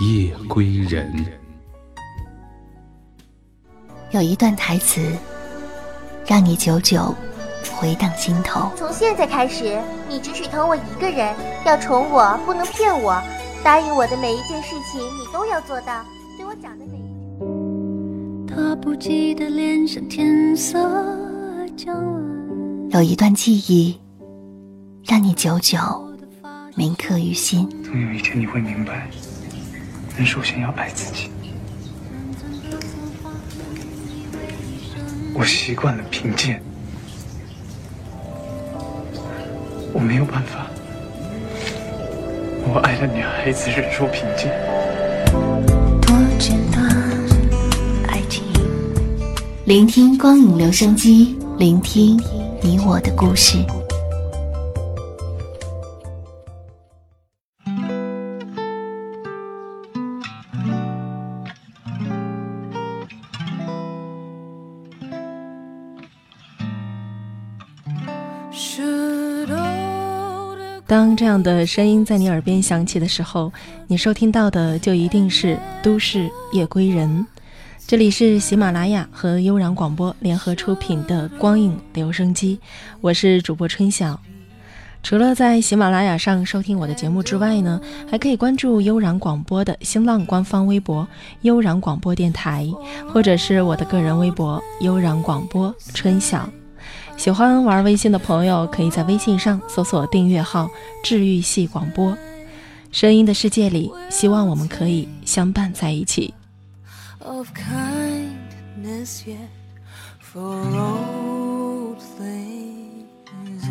夜归人。有一段台词，让你久久回荡心头。从现在开始，你只许疼我一个人，要宠我，不能骗我。答应我的每一件事情，你都要做到。对我讲的每一句。他不记得脸上天色将晚。有一段记忆，让你久久铭刻于心。总有一天你会明白，人首先要爱自己。我习惯了贫贱，我没有办法。我爱的女孩子忍受贫贱。多简单，爱情。聆听光影留声机，聆听。你我的故事。当这样的声音在你耳边响起的时候，你收听到的就一定是《都市夜归人》。这里是喜马拉雅和悠然广播联合出品的光影留声机，我是主播春晓。除了在喜马拉雅上收听我的节目之外呢，还可以关注悠然广播的新浪官方微博“悠然广播电台”，或者是我的个人微博“悠然广播春晓”。喜欢玩微信的朋友，可以在微信上搜索订阅号“治愈系广播”。声音的世界里，希望我们可以相伴在一起。of kindness yet for old things I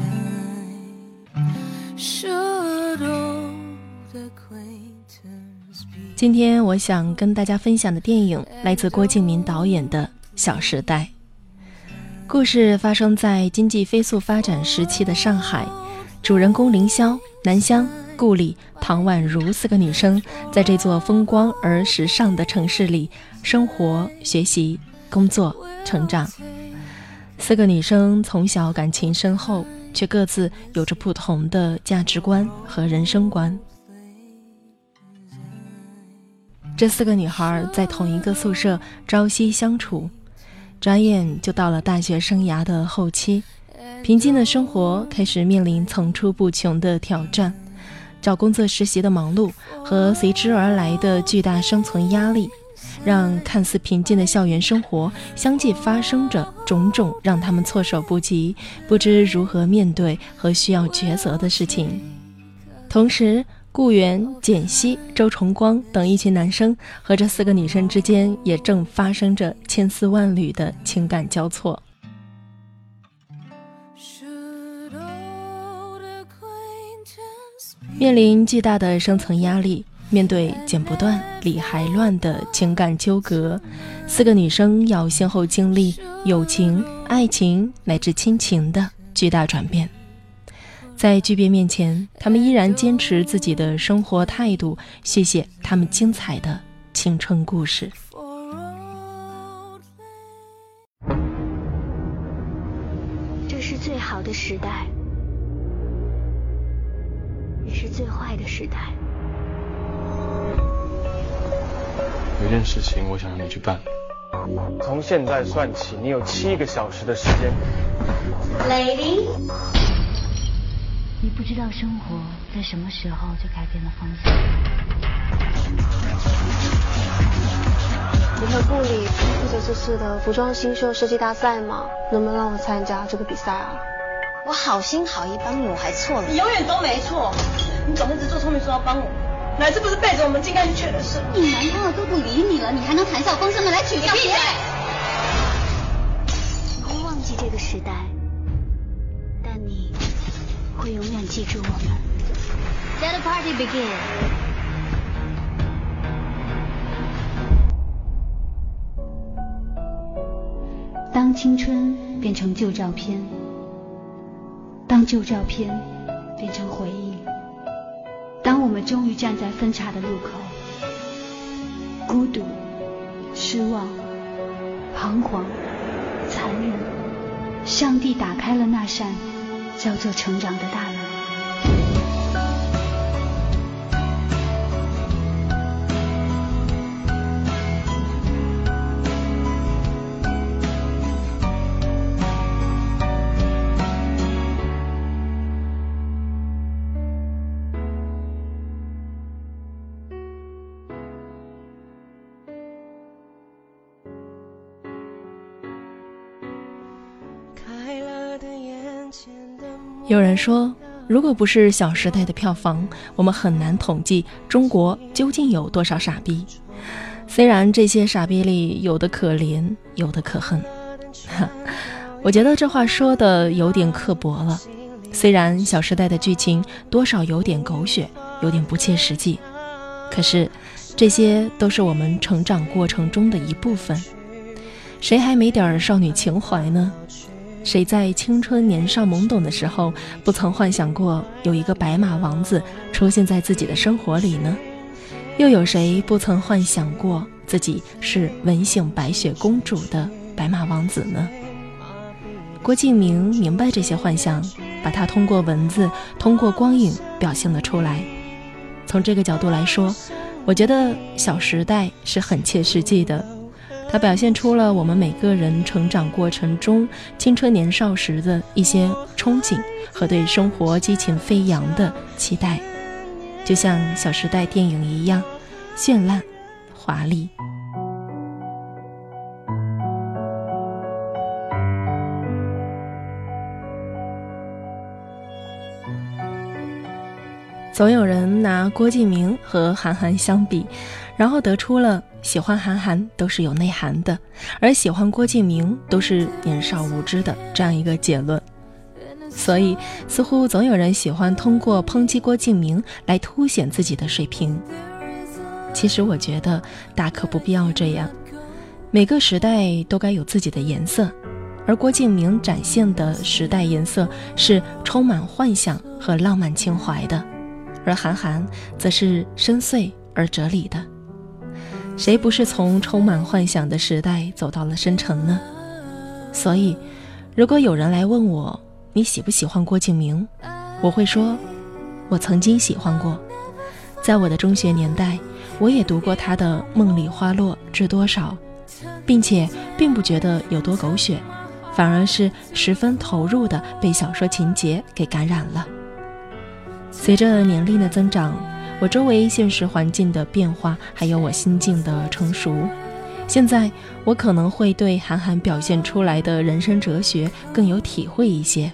should old acquaintance be 今天我想跟大家分享的电影来自郭敬明导演的《小时代》。故事发生在经济飞速发展时期的上海，主人公凌霄、南湘、顾里、唐宛如四个女生在这座风光而时尚的城市里。生活、学习、工作、成长，四个女生从小感情深厚，却各自有着不同的价值观和人生观。这四个女孩在同一个宿舍朝夕相处，转眼就到了大学生涯的后期，平静的生活开始面临层出不穷的挑战，找工作、实习的忙碌和随之而来的巨大生存压力。让看似平静的校园生活相继发生着种种让他们措手不及、不知如何面对和需要抉择的事情。同时，顾源、简溪、周崇光等一群男生和这四个女生之间也正发生着千丝万缕的情感交错，面临巨大的生存压力。面对剪不断、理还乱的情感纠葛，四个女生要先后经历友情、爱情乃至亲情的巨大转变。在巨变面前，他们依然坚持自己的生活态度，谢谢他们精彩的青春故事。这是最好的时代，也是最坏的时代。有件事情，我想让你去办。从现在算起，你有七个小时的时间。Lady，你不知道生活在什么时候就改变了方向。你和顾里负责这次的服装新秀设计大赛吗？能不能让我参加这个比赛啊？我好心好意帮你，我还错了？你永远都没错，你总是自作聪明说要帮我。哪次不是背着我们进安全的事？你男朋友都不理你了，你还能谈笑风生的来取笑别人？你会忘记这个时代，永远记住我们。Let the party begin。当青春变成旧照片，当旧照片变成回忆，当我们终于站在分叉的路口，孤独、失望、彷徨、残忍，上帝打开了那扇。叫做成长的大有人说，如果不是《小时代》的票房，我们很难统计中国究竟有多少傻逼。虽然这些傻逼里有的可怜，有的可恨，我觉得这话说的有点刻薄了。虽然《小时代》的剧情多少有点狗血，有点不切实际，可是这些都是我们成长过程中的一部分。谁还没点少女情怀呢？谁在青春年少懵懂的时候，不曾幻想过有一个白马王子出现在自己的生活里呢？又有谁不曾幻想过自己是吻醒白雪公主的白马王子呢？郭敬明明白这些幻想，把它通过文字、通过光影表现了出来。从这个角度来说，我觉得《小时代》是很切实际的。它表现出了我们每个人成长过程中青春年少时的一些憧憬和对生活激情飞扬的期待，就像《小时代》电影一样，绚烂、华丽。总有人拿郭敬明和韩寒相比，然后得出了。喜欢韩寒都是有内涵的，而喜欢郭敬明都是年少无知的这样一个结论。所以，似乎总有人喜欢通过抨击郭敬明来凸显自己的水平。其实，我觉得大可不必要这样。每个时代都该有自己的颜色，而郭敬明展现的时代颜色是充满幻想和浪漫情怀的，而韩寒则是深邃而哲理的。谁不是从充满幻想的时代走到了深沉呢？所以，如果有人来问我你喜不喜欢郭敬明，我会说，我曾经喜欢过，在我的中学年代，我也读过他的《梦里花落知多少》，并且并不觉得有多狗血，反而是十分投入的被小说情节给感染了。随着年龄的增长。我周围现实环境的变化，还有我心境的成熟，现在我可能会对韩寒表现出来的人生哲学更有体会一些，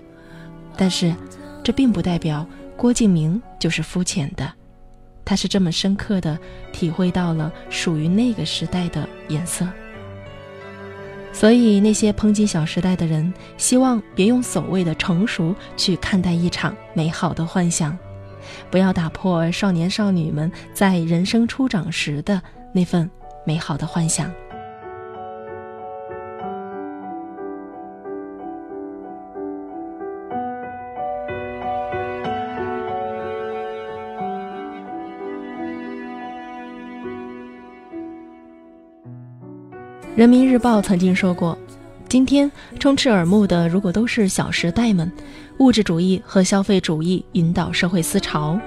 但是这并不代表郭敬明就是肤浅的，他是这么深刻的体会到了属于那个时代的颜色。所以那些抨击《小时代》的人，希望别用所谓的成熟去看待一场美好的幻想。不要打破少年少女们在人生初长时的那份美好的幻想。人民日报曾经说过。今天充斥耳目的，如果都是《小时代》们，物质主义和消费主义引导社会思潮，《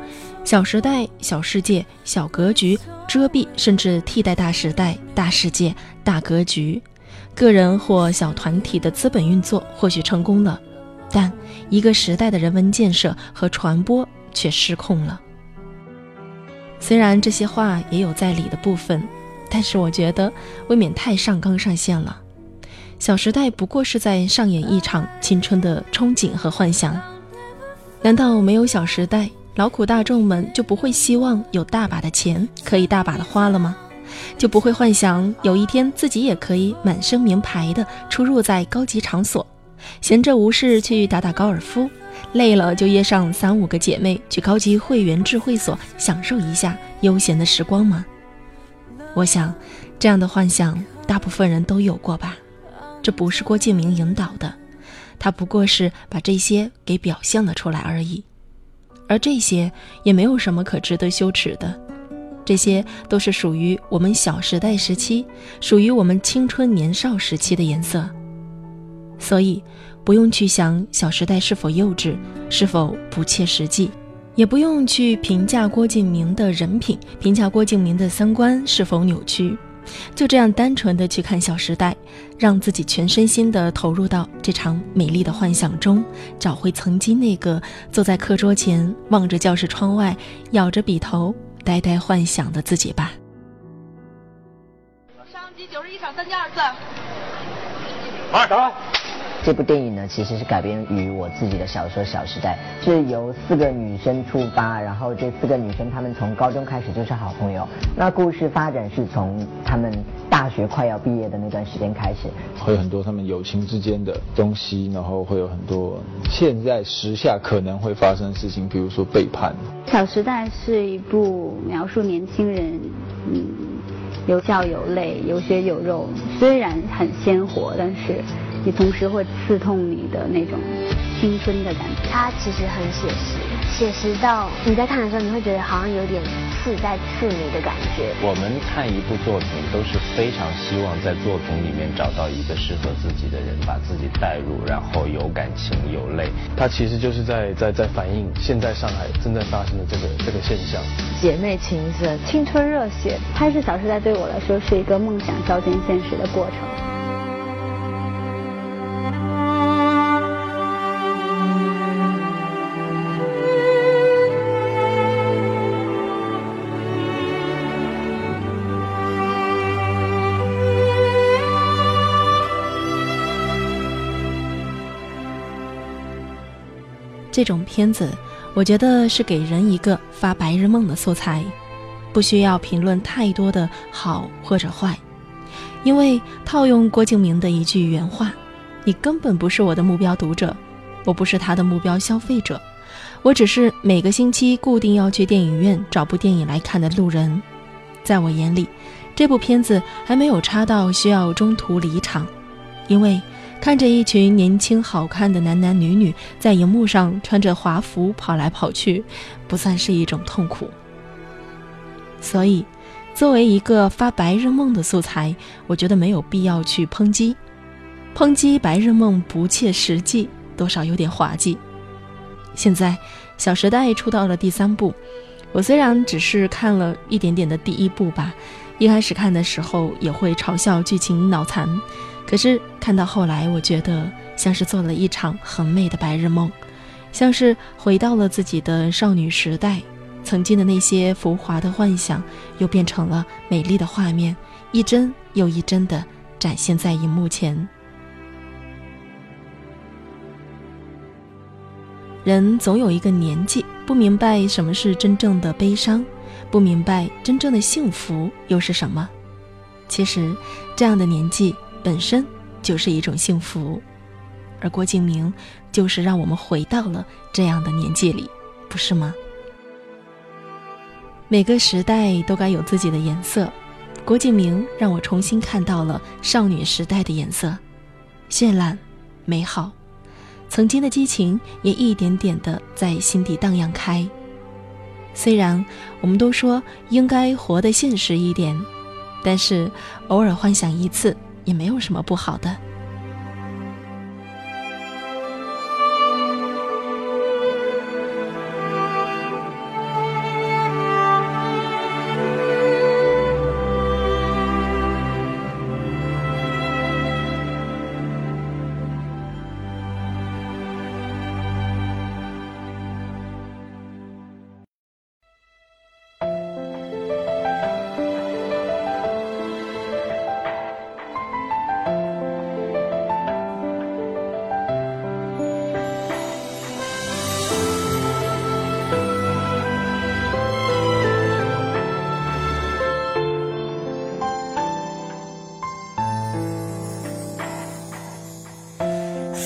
小时代》小世界、小格局遮蔽甚至替代大时代、大世界、大格局，个人或小团体的资本运作或许成功了，但一个时代的人文建设和传播却失控了。虽然这些话也有在理的部分，但是我觉得未免太上纲上线了。《小时代》不过是在上演一场青春的憧憬和幻想，难道没有《小时代》，劳苦大众们就不会希望有大把的钱可以大把的花了吗？就不会幻想有一天自己也可以满身名牌的出入在高级场所，闲着无事去打打高尔夫，累了就约上三五个姐妹去高级会员制会所享受一下悠闲的时光吗？我想，这样的幻想大部分人都有过吧。这不是郭敬明引导的，他不过是把这些给表现了出来而已。而这些也没有什么可值得羞耻的，这些都是属于我们小时代时期，属于我们青春年少时期的颜色。所以，不用去想《小时代》是否幼稚，是否不切实际，也不用去评价郭敬明的人品，评价郭敬明的三观是否扭曲。就这样单纯的去看《小时代》，让自己全身心的投入到这场美丽的幻想中，找回曾经那个坐在课桌前望着教室窗外，咬着笔头呆呆幻想的自己吧。上集九十一场，三加二次。马达。这部电影呢，其实是改编于我自己的小说《小时代》，是由四个女生出发，然后这四个女生她们从高中开始就是好朋友。那故事发展是从她们大学快要毕业的那段时间开始，会有很多她们友情之间的东西，然后会有很多现在时下可能会发生的事情，比如说背叛。《小时代》是一部描述年轻人，嗯，有笑有泪，有血有肉，虽然很鲜活，但是。你同时会刺痛你的那种青春的感觉。它其实很写实，写实到你在看的时候，你会觉得好像有点刺在刺你的感觉。我们看一部作品，都是非常希望在作品里面找到一个适合自己的人，把自己带入，然后有感情有泪。它其实就是在在在反映现在上海正在发生的这个这个现象。姐妹情深，青春热血。拍摄《小时代》对我来说是一个梦想照进现实的过程。这种片子，我觉得是给人一个发白日梦的素材，不需要评论太多的好或者坏，因为套用郭敬明的一句原话：“你根本不是我的目标读者，我不是他的目标消费者，我只是每个星期固定要去电影院找部电影来看的路人。”在我眼里，这部片子还没有差到需要中途离场，因为。看着一群年轻好看的男男女女在荧幕上穿着华服跑来跑去，不算是一种痛苦。所以，作为一个发白日梦的素材，我觉得没有必要去抨击，抨击白日梦不切实际，多少有点滑稽。现在，《小时代》出到了第三部，我虽然只是看了一点点的第一部吧，一开始看的时候也会嘲笑剧情脑残。可是看到后来，我觉得像是做了一场很美的白日梦，像是回到了自己的少女时代，曾经的那些浮华的幻想又变成了美丽的画面，一帧又一帧的展现在荧幕前。人总有一个年纪，不明白什么是真正的悲伤，不明白真正的幸福又是什么。其实，这样的年纪。本身就是一种幸福，而郭敬明就是让我们回到了这样的年纪里，不是吗？每个时代都该有自己的颜色，郭敬明让我重新看到了少女时代的颜色，绚烂、美好，曾经的激情也一点点的在心底荡漾开。虽然我们都说应该活得现实一点，但是偶尔幻想一次。也没有什么不好的。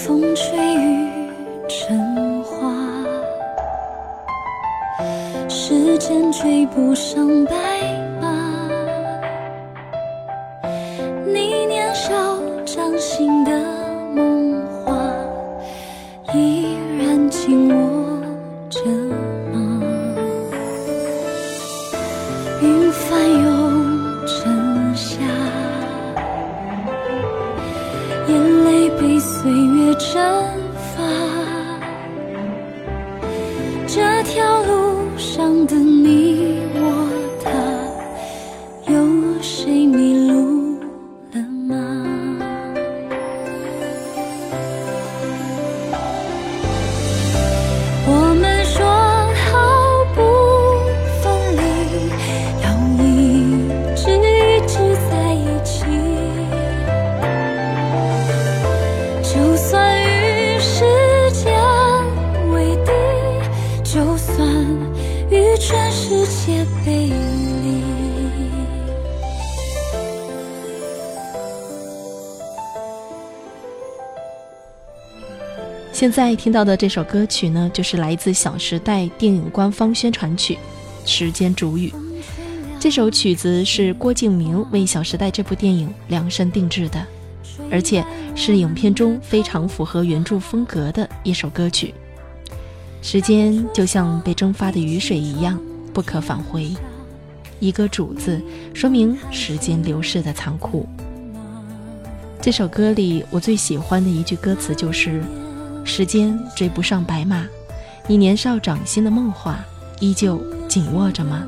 风吹雨成花。时间追不上白现在听到的这首歌曲呢，就是来自《小时代》电影官方宣传曲《时间煮雨》。这首曲子是郭敬明为《小时代》这部电影量身定制的，而且是影片中非常符合原著风格的一首歌曲。时间就像被蒸发的雨水一样不可返回，一个“煮”字说明时间流逝的残酷。这首歌里我最喜欢的一句歌词就是。时间追不上白马，你年少掌心的梦话依旧紧握着吗？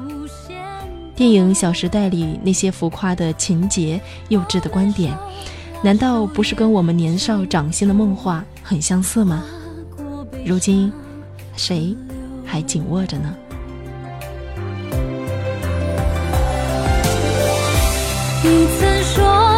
电影《小时代》里那些浮夸的情节、幼稚的观点，难道不是跟我们年少掌心的梦话很相似吗？如今，谁还紧握着呢？你曾说。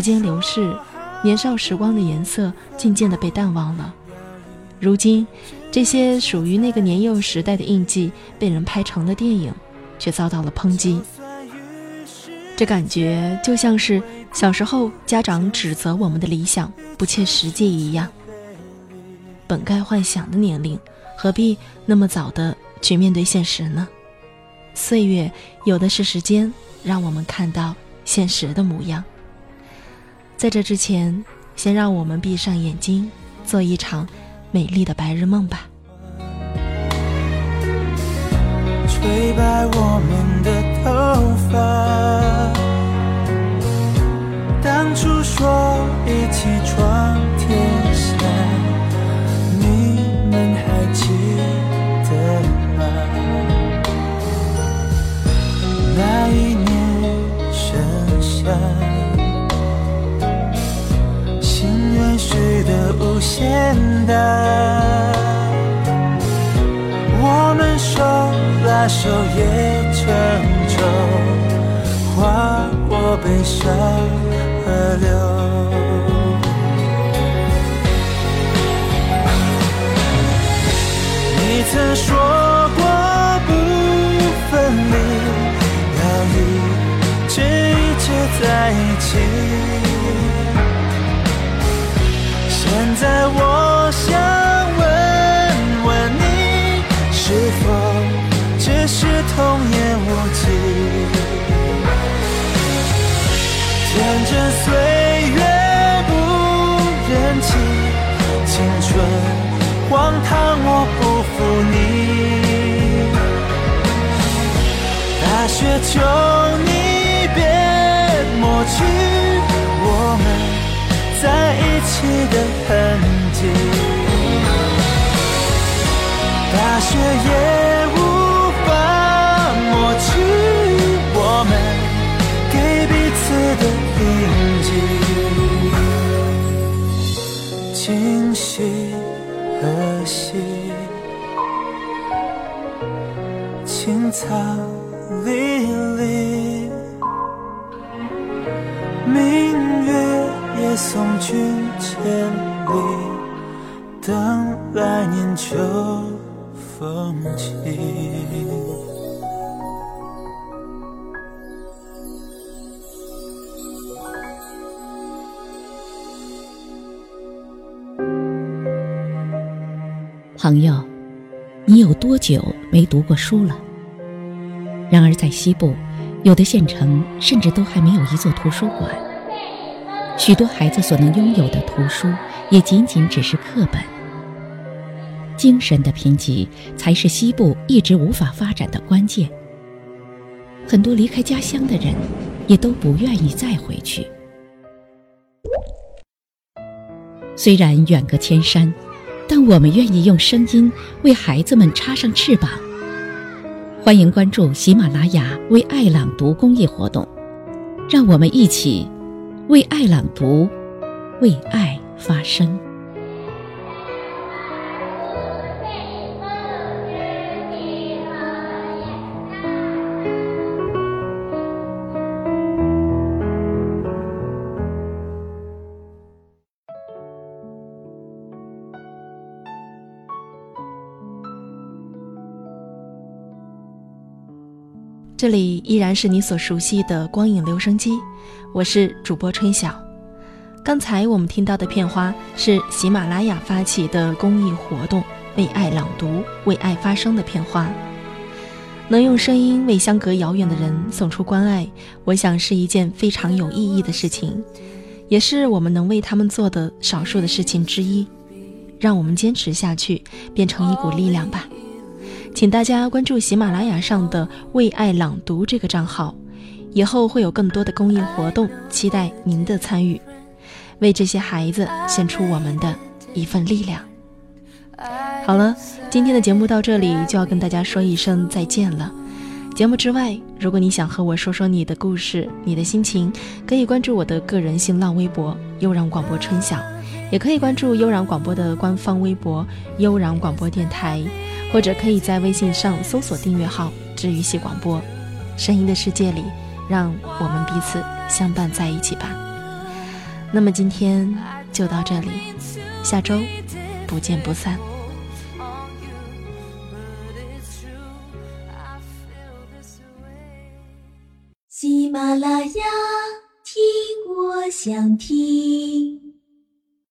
时间流逝，年少时光的颜色渐渐的被淡忘了。如今，这些属于那个年幼时代的印记，被人拍成了电影，却遭到了抨击。这感觉就像是小时候家长指责我们的理想不切实际一样。本该幻想的年龄，何必那么早的去面对现实呢？岁月有的是时间，让我们看到现实的模样。在这之前，先让我们闭上眼睛，做一场美丽的白日梦吧。吹白我们的头发。当初说一起闯求你别抹去我们在一起的痕迹。大雪也无法抹去我们给彼此的印记。惊喜。可惜，青草送君千里，等来年秋风起。朋友，你有多久没读过书了？然而，在西部，有的县城甚至都还没有一座图书馆。许多孩子所能拥有的图书，也仅仅只是课本。精神的贫瘠，才是西部一直无法发展的关键。很多离开家乡的人，也都不愿意再回去。虽然远隔千山。但我们愿意用声音为孩子们插上翅膀。欢迎关注喜马拉雅为爱朗读公益活动，让我们一起为爱朗读，为爱发声。这里依然是你所熟悉的光影留声机，我是主播春晓。刚才我们听到的片花是喜马拉雅发起的公益活动“为爱朗读，为爱发声”的片花。能用声音为相隔遥远的人送出关爱，我想是一件非常有意义的事情，也是我们能为他们做的少数的事情之一。让我们坚持下去，变成一股力量吧。请大家关注喜马拉雅上的“为爱朗读”这个账号，以后会有更多的公益活动，期待您的参与，为这些孩子献出我们的一份力量。好了，今天的节目到这里就要跟大家说一声再见了。节目之外，如果你想和我说说你的故事、你的心情，可以关注我的个人新浪微博“悠然广播春晓”，也可以关注悠然广播的官方微博“悠然广播电台”。或者可以在微信上搜索订阅号“治愈系广播”，声音的世界里，让我们彼此相伴在一起吧。那么今天就到这里，下周不见不散。喜马拉雅，听我想听。